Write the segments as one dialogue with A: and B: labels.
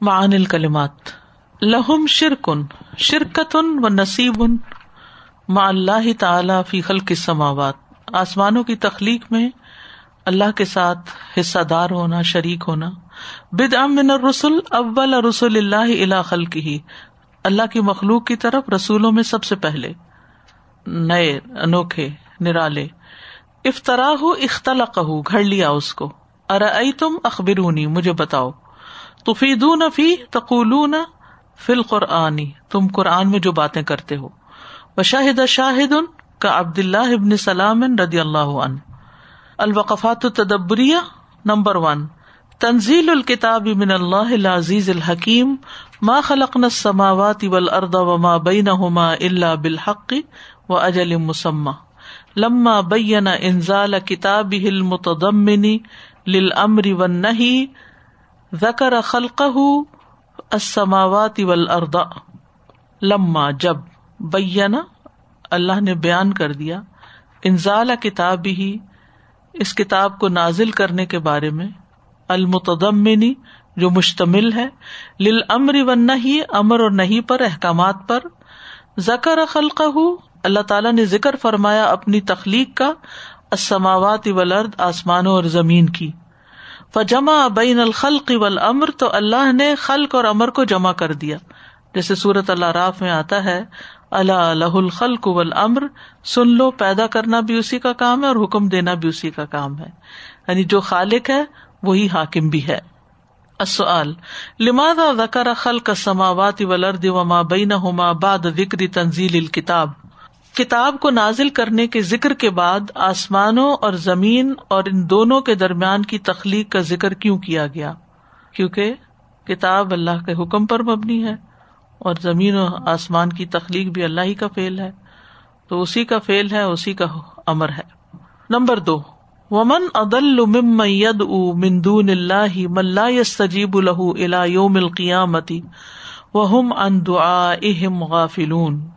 A: معن الکلمات. لہم شرکن، شرکتن و نصیب ما اللہ تعالی فی خلق السماوات. آسمانوں کی تخلیق میں اللہ کے ساتھ حصہ دار ہونا، شریک ہونا. بد من الرسل، اول رسول اللہ الا خلق ہی اللہ کی مخلوق کی طرف رسولوں میں سب سے پہلے. نئے، انوکھے، نرالے. افطراہ اختلاق گھڑ لیا اس کو. ار تم اخبرونی، مجھے بتاؤ. تفیدون فی تقولون فی القرآنی تم قرآن میں جو باتیں کرتے ہو۔ و شاہد ان کا عبد اللہ ابن سلام ردی اللہ عنہ۔ الوقفات تدبریہ نمبر ون۔ تنزیل الکتاب من اللہ العزیز الحکیم۔ ما خلقنا السماوات والارض وما بینہما الا بالحق و اجل مسمى لما بین انزال کتابه المتضمن للامر والنهي ذکر خلقه السماوات والارض لما جب بینا اللہ نے بیان کر دیا، انزال کتاب ہی اس کتاب کو نازل کرنے کے بارے میں المتدمنی جو مشتمل ہے لل امر و نہیں امر اور نہیں پر، احکامات پر، ذکر خلق اللہ تعالیٰ نے ذکر فرمایا اپنی تخلیق کا اسماوات ولرد آسمانوں اور زمین کی۔ فجما بین الخلق ول امر تو اللہ نے خلق اور امر کو جمع کر دیا۔ جیسے سورت اللہ راف میں آتا ہے اللہ الہ الخلق ول امر سن لو، پیدا کرنا بھی اسی کا کام ہے اور حکم دینا بھی اسی کا کام ہے۔ یعنی جو خالق ہے، وہی حاکم بھی ہے۔ لماذا ذکر خلق السماوات والارض وما بینہما بعد ذکر تنزیل الکتاب؟ کتاب کو نازل کرنے کے ذکر کے بعد آسمانوں اور زمین اور ان دونوں کے درمیان کی تخلیق کا ذکر کیوں کیا گیا؟ کیونکہ کتاب اللہ کے حکم پر مبنی ہے اور زمین و آسمان کی تخلیق بھی اللہ ہی کا فیل ہے۔ تو اسی کا فیل ہے، اسی کا امر ہے۔ نمبر دو، ومن ادل ید او مندون اللہ ملا سجیب الہ الا یوم القیامتی وہم ان دعا اہم غافلون۔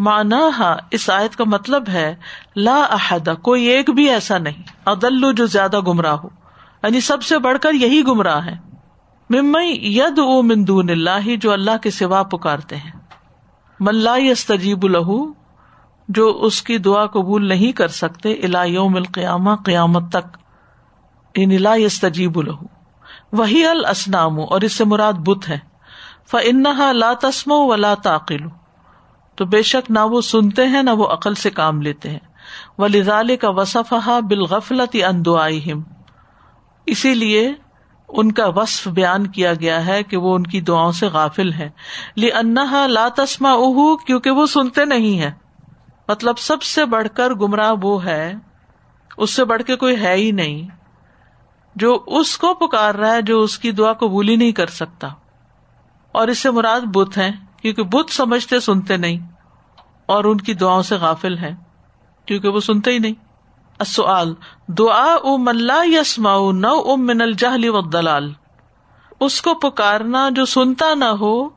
A: مانا اس آیت کا مطلب ہے لا احد، کوئی ایک بھی ایسا نہیں ادلو جو زیادہ گمراہ ہو یعنی سب سے بڑھ کر یہی گمراہ ہے ممئی ید او مندون اللہ، جو اللہ کے سوا پکارتے ہیں۔ ملا استجیب الہ جو اس کی دعا قبول نہیں کر سکتے الا یوم القیامہ، قیامت تک۔ ان لا یستجیب الہ وہی الاسنام اور اس سے مراد بت ہے۔ فنحا لا تسم و لا تعقل۔ تو بے شک نہ وہ سنتے ہیں نہ وہ عقل سے کام لیتے ہیں۔ و لزال کا وصفہ بالغفلت ان دعائہم اسی لیے ان کا وصف بیان کیا گیا ہے کہ وہ ان کی دعاؤں سے غافل ہے لی انہا لا تسما اہ کیونکہ وہ سنتے نہیں ہے مطلب سب سے بڑھ کر گمراہ وہ ہے۔ اس سے بڑھ کے کوئی ہے ہی نہیں۔ جو اس کو پکار رہا ہے جو اس کی دعا کو بھولی نہیں کر سکتا۔ اور اس سے مراد بت ہے کیونکہ بت سمجھتے سنتے نہیں اور ان کی دعاؤں سے غافل ہے کیونکہ وہ سنتے ہی نہیں۔ دعا او ملا یسما نو ام من الجہلی و دلال اس کو پکارنا جو سنتا نہ ہو،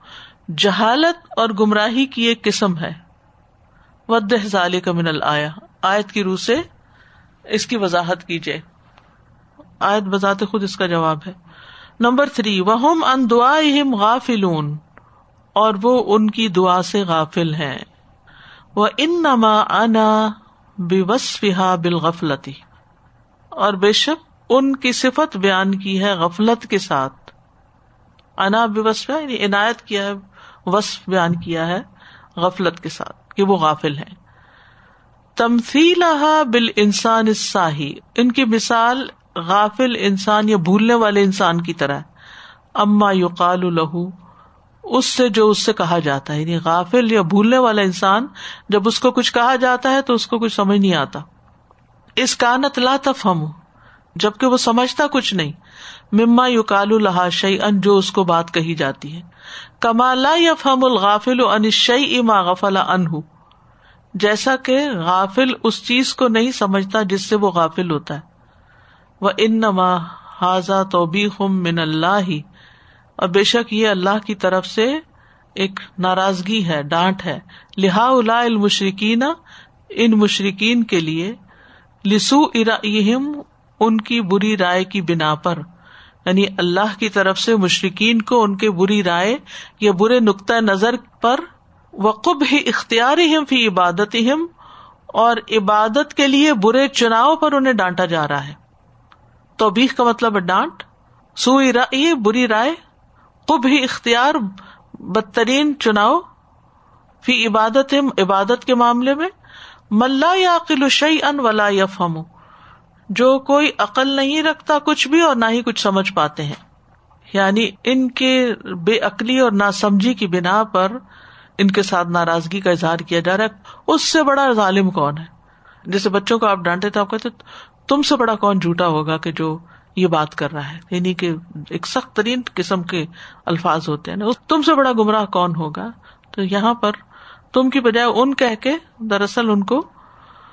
A: جہالت اور گمراہی کی ایک قسم ہے۔ ود کا من الیا آیت کی روح سے اس کی وضاحت کیجیے آیت بذات خود اس کا جواب ہے۔ نمبر تھری وہ ان دعا غافلون۔ اور وہ ان کی دعا سے غافل ہے وہ ان نما انا بے وسفا بالغفلتی اور بے شک ان کی صفت بیان کی ہے غفلت کے ساتھ۔ انا بے وسفا یعنی عنایت کیا ہے، وصف بیان کیا ہے غفلت کے ساتھ کہ وہ غافل ہے تمثیل بال انسان ساہی ان کی مثال غافل انسان یا بھولنے والے انسان کی طرح اما یقال لہو اس سے جو اس سے کہا جاتا ہے یعنی غافل یا بھولنے والا انسان جب اس کو کچھ کہا جاتا ہے تو اس کو کچھ سمجھ نہیں آتا۔ اس کانت لا تفہم جبکہ وہ سمجھتا کچھ نہیں۔ مما یو کالو لہا شعی ان جو اس کو بات کہی جاتی ہے۔ کمالا یا فہم الغافل ان شعی اما غفلا ان جیسا کہ غافل اس چیز کو نہیں سمجھتا جس سے وہ غافل ہوتا ہے۔ وہ ان نما حاضا توبی من اللہ ہی اور بے شک یہ اللہ کی طرف سے ایک ناراضگی ہے، ڈانٹ ہے۔ لہا الا المشرقین ان مشرقین کے لیے لسو ارم ان کی بری رائے کی بنا پر۔ یعنی اللہ کی طرف سے مشرقین کو ان کے بری رائے یا برے نقطۂ نظر پر وقب ہی اختیاری ہم فی عبادت ہم اور عبادت کے لیے برے چناؤ پر انہیں ڈانٹا جا رہا ہے۔ تو کا مطلب ہے ڈانٹ۔ سوئی رائے بری رائے۔ کب ہی اختیار بدترین چناؤ فی عبادت عبادت کے معاملے میں ملا یا عقل شعی ان ولا یفہم، جو کوئی عقل نہیں رکھتا کچھ بھی اور نہ ہی کچھ سمجھ پاتے ہیں۔ یعنی ان کے بے عقلی اور نہ سمجھی کی بنا پر ان کے ساتھ ناراضگی کا اظہار کیا جا رہا ہے۔ اس سے بڑا ظالم کون ہے؟ جیسے بچوں کو آپ ڈانٹے تو آپ کہتے تم سے بڑا کون جھوٹا ہوگا کہ جو یہ بات کر رہا ہے۔ یعنی کہ ایک سخت ترین قسم کے الفاظ ہوتے ہیں نا۔ تم سے بڑا گمراہ کون ہوگا؟ تو یہاں پر تم کی بجائے ان کہہ کے دراصل ان کو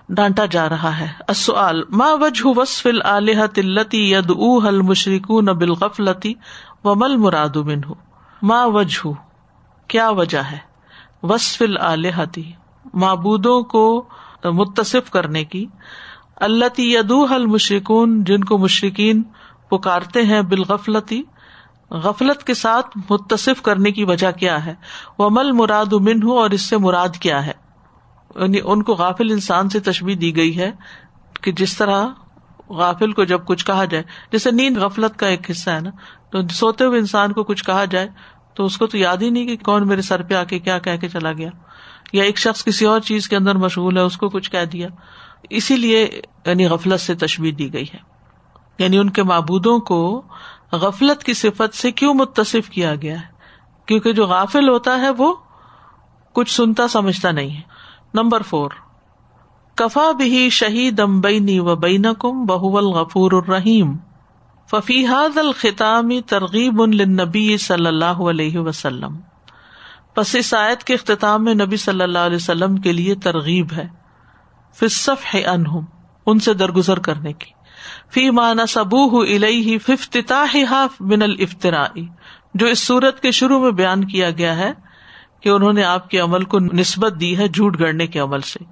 A: ڈانٹا جا رہا ہے۔ اصل ما وجہ وصف العلیہ تلتی ید او مشرق نہ بالغفلتی و مل مراد بن ہو ماں وجہ، کیا وجہ ہے؟ وصف العلیحتی معبودوں کو متصف کرنے کی۔ اللہ یدو حل مشرقن جن کو مشرقین پکارتے ہیں بالغفلتی، غفلت کے ساتھ متصف کرنے کی وجہ کیا ہے؟ وہ مل مراد من ہوں اور اس سے مراد کیا ہے؟ یعنی ان کو غافل انسان سے تشبیح دی گئی ہے کہ جس طرح غافل کو جب کچھ کہا جائے، جیسے نیند غفلت کا ایک حصہ ہے نا، تو سوتے ہوئے انسان کو کچھ کہا جائے، تو اس کو تو یاد ہی نہیں کہ کون میرے سر پہ آ کے کیا کہہ کے چلا گیا، یا ایک شخص کسی اور چیز کے اندر مشغول ہے، اس کو کچھ کہہ دیا۔ اسی لیے یعنی غفلت سے تشبیح دی گئی ہے۔ یعنی ان کے معبودوں کو غفلت کی صفت سے کیوں متصف کیا گیا ہے؟ کیونکہ جو غافل ہوتا ہے وہ کچھ سنتا سمجھتا نہیں ہے۔ نمبر فور، کفا بھی شہید ام بینی و بین کم بہ الغفور الرحیم۔ ففیحاد الخطامی ترغیب النبی صلی اللہ علیہ وسلم۔ پس اس آیت کے اختتام میں نبی صلی اللہ علیہ وسلم کے لیے ترغیب ہے۔ فصف ہے انہم ان سے درگزر کرنے کی۔ فی مانا سبو الہی ففتاح بن الفترائی جو اس صورت کے شروع میں بیان کیا گیا ہے کہ انہوں نے آپ کے عمل کو نسبت دی ہے جھوٹ گڑنے کے عمل سے۔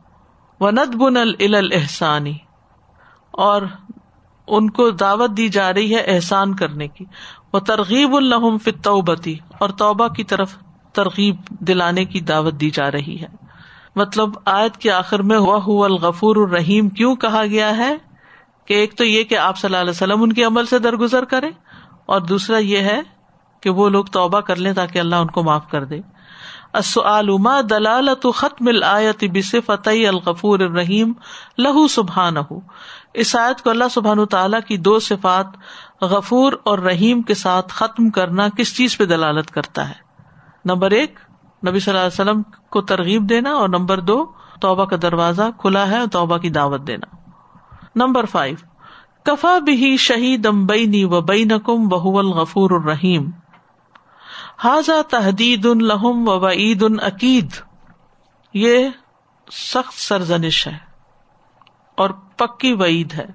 A: ند بن الحسانی اور ان کو دعوت دی جا رہی ہے احسان کرنے کی۔ وہ ترغیب الحم فتوبتی اور توبہ کی طرف ترغیب دلانے کی دعوت دی جا رہی ہے۔ مطلب آیت کے آخر میں وہ الغفور الرحیم کیوں کہا گیا ہے کہ ایک تو یہ کہ آپ صلی اللہ علیہ وسلم ان کے عمل سے درگزر کرے اور دوسرا یہ ہے کہ وہ لوگ توبہ کر لیں تاکہ اللہ ان کو معاف کر دے۔ ما دلالت ختم الآیت بصفت الغفور الرحیم؟ لہو سبحان اس آیت کو اللہ سبحان تعالیٰ کی دو صفات، غفور اور رحیم کے ساتھ ختم کرنا کس چیز پہ دلالت کرتا ہے؟ نمبر ایک نبی صلی اللہ علیہ وسلم کو ترغیب دینا اور نمبر دو، توبہ کا دروازہ کھلا ہے توبہ کی دعوت دینا۔ نمبر فائیو کفا بھی شہید ام بینی و بین کم بہ الغفور الرحیم۔ حاضا تحدید الحم و عید ان عقید یہ سخت سرزنش ہے اور پکی وعید ہے۔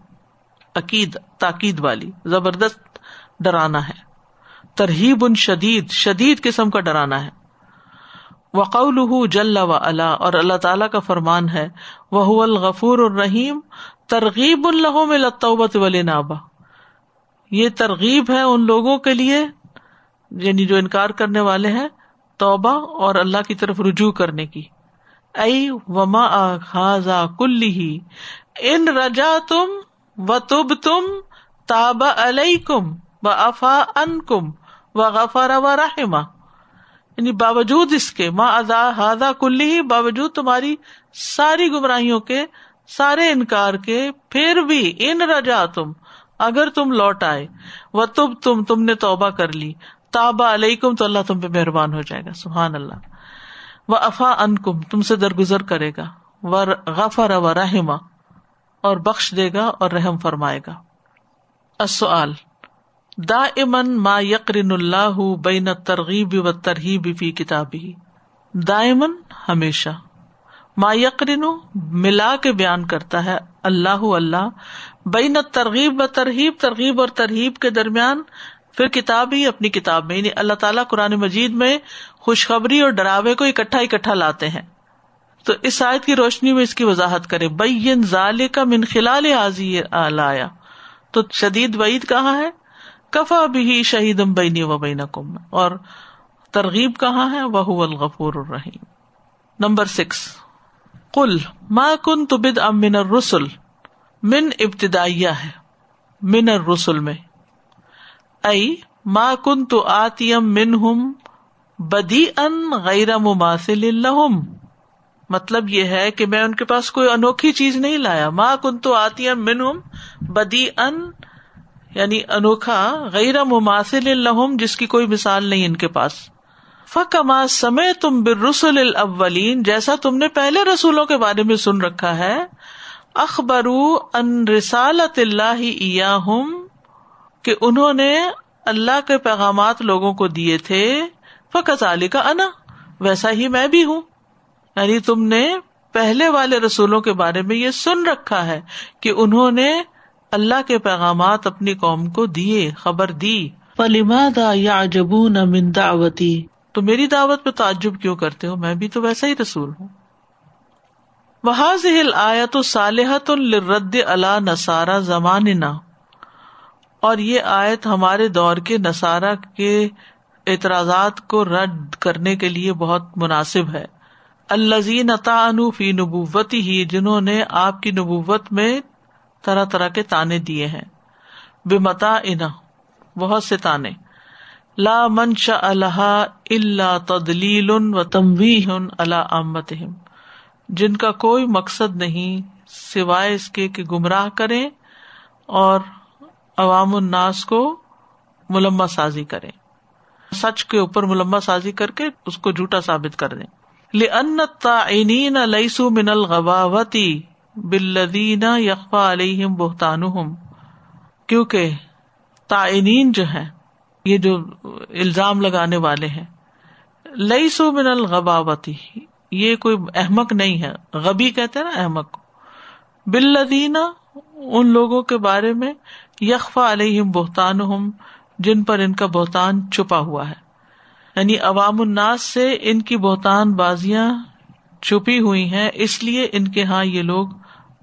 A: عقید تاکید والی، زبردست ڈرانا ہے۔ ترہیب ان شدید شدید قسم کا ڈرانا ہے۔ وقول جل و اللہ اور اللہ تعالی کا فرمان ہے وہ الغفور الرحیم، ترغیب الحم الطوبت ولی نابا یہ ترغیب ہے ان لوگوں کے لیے یعنی جو انکار کرنے والے ہیں، توبہ اور اللہ کی طرف رجوع کرنے کی۔ ائی وما خاضا کل ہی ان رجا تم و تب تم تاب علیکم و افا ان کم و غفار و رحما یعنی باوجود اس کے ماں ازا ہاضا کلی ہی باوجود تمہاری ساری گمراہیوں کے، سارے انکار کے، پھر بھی، ان رجا تم، اگر تم لوٹ آئے وہ تب تم تم نے توبہ کر لی تابا علیکم تو اللہ تم پہ مہربان ہو جائے گا، سبحان اللہ۔ وہ افا ان کم تم سے درگزر کرے گا و غفر و رحما اور بخش دے گا اور رحم فرمائے گا۔ دا امن ما یقرن اللہ بین ترغیب و ترہیب فی کتابی۔ دائمن ہمیشہ۔ ما یقرن ملا کے بیان کرتا ہے اللہ اللہ بین ترغیب و ترہیب ترغیب اور ترہیب کے درمیان پھر کتاب ہی اپنی کتاب میں یعنی اللہ تعالیٰ قرآن مجید میں خوشخبری اور ڈراوے کو اکٹھا اکٹھا لاتے ہیں۔ تو اس آیت کی روشنی میں اس کی وضاحت کرے بین ظال کا من خلال حاضی تو شدید وعید کہاں ہے؟ کفا بھی شہید بینی و بین کم اور ترغیب کہاں ہے؟ وہ الغفور الرحیم۔ Number six. کل ما کن تو بد ام من رسول من ابتدائیہ ہے۔ من رسول میں۔ ائی ما کن تو آتی من ہم بدی ان غیر مماثل الحم مطلب یہ ہے کہ میں ان کے پاس کوئی انوکھی چیز نہیں لایا۔ ماں کن تو آتی من ہوں بدی ان یعنی انوکھا غیر مماثل الحم جس کی کوئی مثال نہیں ان کے پاس۔ فکما سمے تم برسل الاولین، جیسا تم نے پہلے رسولوں کے بارے میں سن رکھا ہے، اخبرو ان رسالت اللہ کہ انہوں نے اللہ کے پیغامات لوگوں کو دیے تھے فکس علی کا انا، ویسا ہی میں بھی ہوں۔ یعنی تم نے پہلے والے رسولوں کے بارے میں یہ سن رکھا ہے کہ انہوں نے اللہ کے پیغامات اپنی قوم کو دیے خبر دی۔
B: پلیما دا یا جبو نہ دعوتی
A: تو میری دعوت پہ تعجب کیوں کرتے ہو؟ میں بھی تو ویسا ہی رسول ہوں۔ وہاز ہل آیا تو صالحت الرد اللہ نسارا زمان اور یہ آیت ہمارے دور کے نسارا کے اعتراضات کو رد کرنے کے لیے بہت مناسب ہے۔ الزین فی نبوتی ہی جنہوں نے آپ کی نبوت میں طرح طرح کے تانے دیے ہیں۔ بے متا انا بہت سے تانے۔ لا منشا اللہ اللہ تدلیل و تموی اللہ جن کا کوئی مقصد نہیں سوائے اس کے کہ گمراہ کرے اور عوام الناس کو ملما سازی کرے سچ کے اوپر ملما سازی کر کے اس کو جھوٹا ثابت کر دیں۔ لن لئیسو من الغباوتی بلدین یقفا علیہم بہتان کیونکہ تعینین جو ہے یہ جو الزام لگانے والے ہیں لئیسو من الغباوتی، یہ کوئی احمق نہیں ہے، غبی کہتے نا احمق۔ بلدینہ ان لوگوں کے بارے میں یقفا علیہم بہتان جن پر ان کا بہتان چھپا ہوا ہے۔ یعنی عوام الناس سے ان کی بہتان بازیاں چھپی ہوئی ہیں، اس لیے ان کے یہاں یہ لوگ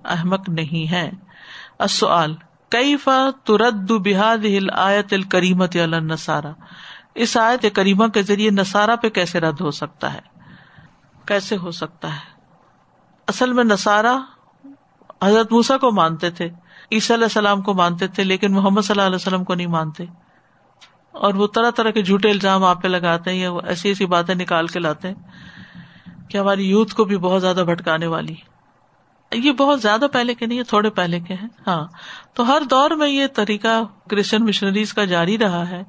A: احمد نہیں ہے۔ کئی فا ترد بحاد آیت الکریمت نسارا اس آیت کریمہ کے ذریعے نسارا پہ کیسے رد ہو سکتا ہے؟ کیسے ہو سکتا ہے؟ اصل میں نسارا حضرت موسا کو مانتے تھے، عیسی علیہ السلام کو مانتے تھے، لیکن محمد صلی اللہ علیہ وسلم کو نہیں مانتے۔ اور وہ طرح طرح کے جھوٹے الزام آپ پہ لگاتے ہیں یا وہ ایسی ایسی باتیں نکال کے لاتے ہیں کہ ہماری یوتھ کو بھی بہت زیادہ بھٹکانے والی۔ یہ بہت زیادہ پہلے کے نہیں ہے تھوڑے پہلے کے ہیں۔ ہاں۔ تو ہر دور میں یہ طریقہ کرسچن مشنریز کا جاری رہا ہے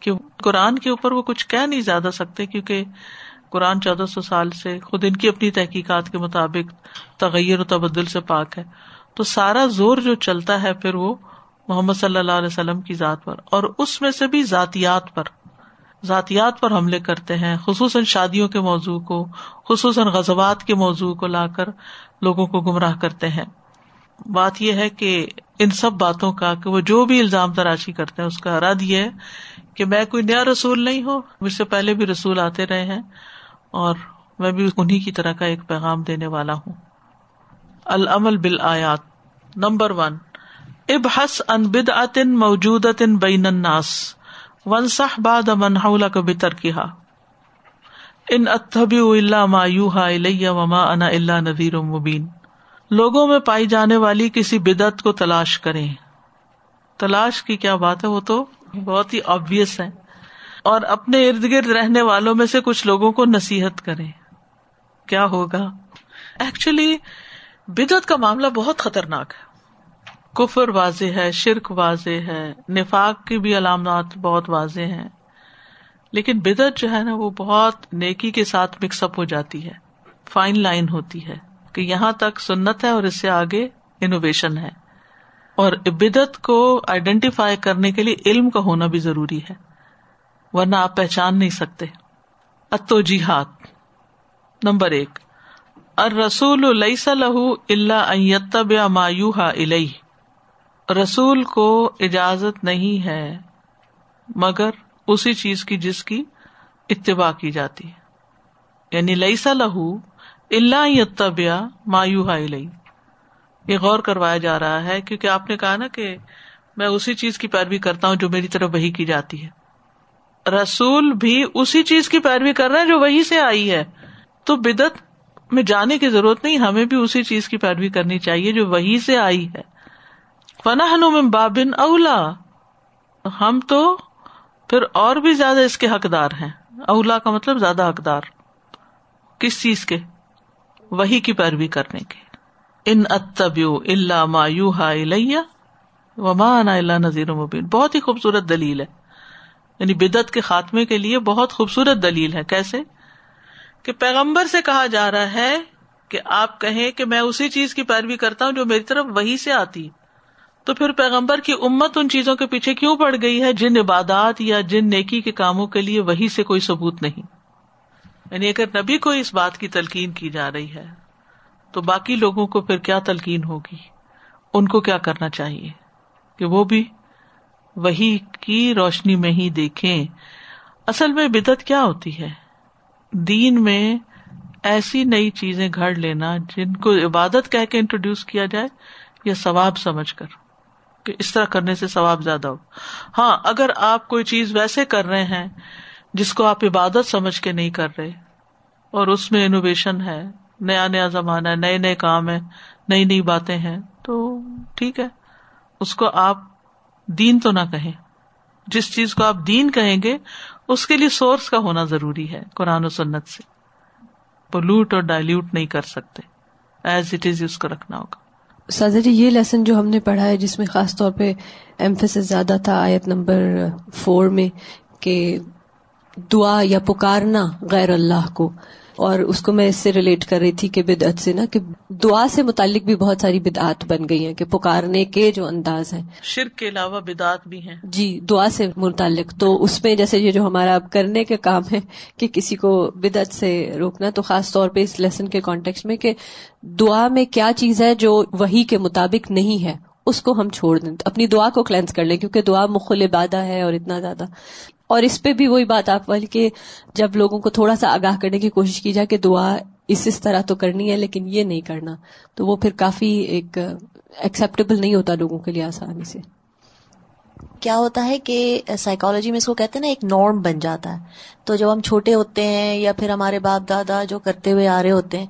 A: کہ قرآن کے اوپر وہ کچھ کہہ نہیں زیادہ سکتے کیونکہ قرآن چودہ سو سال سے خود ان کی اپنی تحقیقات کے مطابق تغیر و تبدل سے پاک ہے۔ تو سارا زور جو چلتا ہے پھر وہ محمد صلی اللہ علیہ وسلم کی ذات پر اور اس میں سے بھی ذاتیات پر۔ ذاتیات پر حملے کرتے ہیں، خصوصاً شادیوں کے موضوع کو، خصوصاً غزوات کے موضوع کو لا کر لوگوں کو گمراہ کرتے ہیں۔ بات یہ ہے کہ ان سب باتوں کا کہ وہ جو بھی الزام تراشی کرتے ہیں، اس کا رد یہ ہے کہ میں کوئی نیا رسول نہیں ہوں، مجھ سے پہلے بھی رسول آتے رہے ہیں اور میں بھی انہیں کی طرح کا ایک پیغام دینے والا ہوں۔ العمل بال آیات نمبر ون ابحس ان بد اتن موجود بین الناس۔ ون سہ باد من حول کا بتر کیا ان اتبی اللہ مایوہا الیہ وما انا اللہ نذیر مبین۔ لوگوں میں پائی جانے والی کسی بدعت کو تلاش کریں۔ تلاش کی کیا بات ہے؟ وہ تو بہت ہی آبیس ہے۔ اور اپنے ارد گرد رہنے والوں میں سے کچھ لوگوں کو نصیحت کریں۔ کیا ہوگا؟ ایکچولی بدعت کا معاملہ بہت خطرناک ہے۔ کفر واضح ہے، شرک واضح ہے، نفاق کی بھی علامات بہت واضح ہیں۔ لیکن بدعت جو ہے نا، وہ بہت نیکی کے ساتھ مکس اپ ہو جاتی ہے فائن لائن ہوتی ہے کہ یہاں تک سنت ہے اور اس سے آگے انوویشن ہے۔ اور بدعت کو آئیڈینٹیفائی کرنے کے لیے علم کا ہونا بھی ضروری ہے، ورنہ آپ پہچان نہیں سکتے۔ اتو جی ہاتھ نمبر ایک ار رسول اللہ مایوہا الہ رسول کو اجازت نہیں ہے، مگر اسی چیز کی جس کی اتباع کی جاتی ہے۔ یعنی لئی سا لہو اللہ مایو ہائی لئی یہ غور کروایا جا رہا ہے کیونکہ آپ نے کہا نا کہ میں اسی چیز کی پیروی کرتا ہوں جو میری طرف وہی کی جاتی ہے۔ رسول بھی اسی چیز کی پیروی کر رہے ہیں جو وہی سے آئی ہے۔ تو بدت میں جانے کی ضرورت نہیں، ہمیں بھی اسی چیز کی پیروی کرنی چاہیے جو وہی سے آئی ہے۔ فنا بابن اولا ہم تو پھر اور بھی زیادہ اس کے حقدار ہیں۔ اولا کا مطلب زیادہ حقدار۔ کس چیز کے؟ وہی کی پیروی کرنے کے۔ ان اتبیو اللہ مایو ہا وما اللہ نذیر مبین بہت ہی خوبصورت دلیل ہے۔ یعنی بدت کے خاتمے کے لیے بہت خوبصورت دلیل ہے۔ کیسے؟ کہ پیغمبر سے کہا جا رہا ہے کہ آپ کہیں کہ میں اسی چیز کی پیروی کرتا ہوں جو میری طرف وہی سے آتی۔ تو پھر پیغمبر کی امت ان چیزوں کے پیچھے کیوں پڑ گئی ہے؟ جن عبادات یا جن نیکی کے کاموں کے لیے وہی سے کوئی ثبوت نہیں۔ یعنی اگر نبی کو اس بات کی تلقین کی جا رہی ہے، تو باقی لوگوں کو پھر کیا تلقین ہوگی؟ ان کو کیا کرنا چاہیے؟ کہ وہ بھی وہی کی روشنی میں ہی دیکھیں۔ اصل میں بدت کیا ہوتی ہے؟ دین میں ایسی نئی چیزیں گھڑ لینا، جن کو عبادت کہہ کے انٹروڈیوس کیا جائے، یا ثواب سمجھ کر۔ کہ اس طرح کرنے سے ثواب زیادہ ہو۔ ہاں اگر آپ کوئی چیز ویسے کر رہے ہیں جس کو آپ عبادت سمجھ کے نہیں کر رہے اور اس میں انوویشن ہے، نیا نیا زمانہ ہے، نئے نئے کام ہے نئی نئی باتیں ہیں، تو ٹھیک ہے۔ اس کو آپ دین تو نہ کہیں۔ جس چیز کو آپ دین کہیں گے، اس کے لیے سورس کا ہونا ضروری ہے قرآن و سنت سے۔ پولوٹ اور ڈائلوٹ نہیں کر سکتے۔ ایز اٹ از اس کو رکھنا ہوگا۔
C: سازا جی یہ لیسن جو ہم نے پڑھا ہے، جس میں خاص طور پہ ایمفیس زیادہ تھا آیت نمبر فور میں کہ دعا یا پکارنا غیر اللہ کو۔ اور اس کو میں اس سے ریلیٹ کر رہی تھی کہ بدعت سے نا کہ دعا سے متعلق بھی بہت ساری بدعت بن گئی ہیں کہ پکارنے کے جو انداز ہیں۔
A: شرک کے علاوہ بدعت بھی ہیں۔
C: جی دعا سے متعلق۔ تو اس میں جیسے یہ جو ہمارا اب کرنے کے کام ہے کہ کسی کو بدعت سے روکنا تو خاص طور پہ اس لیسن کے کانٹیکس میں کہ دعا میں کیا چیز ہے جو وہی کے مطابق نہیں ہے اس کو ہم چھوڑ دیں اپنی دعا کو کلینس کر لیں کیونکہ دعا مخل عبادہ ہے اور اتنا زیادہ۔ اور اس پہ بھی وہی بات آپ والی کہ جب لوگوں کو تھوڑا سا آگاہ کرنے کی کوشش کی جائے کہ دعا اس اس طرح تو کرنی ہے لیکن یہ نہیں کرنا تو وہ پھر کافی ایک ایکسپٹیبل نہیں ہوتا لوگوں کے لیے آسانی سے۔
D: کیا ہوتا ہے کہ سائیکالوجی میں اس کو کہتے ہیں نا ایک نارم بن جاتا ہے۔ تو جب ہم چھوٹے ہوتے ہیں یا پھر ہمارے باپ دادا جو کرتے ہوئے آ رہے ہوتے ہیں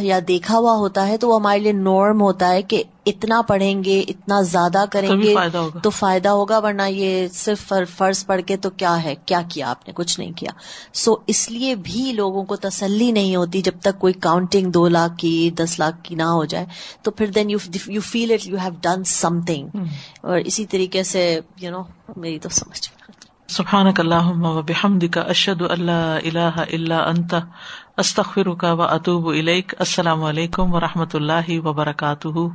D: یا دیکھا ہوا ہوتا ہے تو وہ ہمارے لیے نارم ہوتا ہے کہ اتنا پڑھیں گے اتنا زیادہ کریں گے تو فائدہ ہوگا ورنہ یہ صرف فرض پڑھ کے تو کیا ہے؟ کیا کیا آپ نے؟ کچھ نہیں کیا۔ سو اس لیے بھی لوگوں کو تسلی نہیں ہوتی جب تک کوئی کاؤنٹنگ دو لاکھ کی دس لاکھ کی نہ ہو جائے۔ تو پھر then you you feel it you have done something اور اسی طریقے سے یو نو میری تو سمجھ
A: سبحان اللہ و بحمد کا اشد اللہ اللہ اللہ انت استخر کا و اطوب السلام علیکم و رحمۃ اللہ وبرکاتہ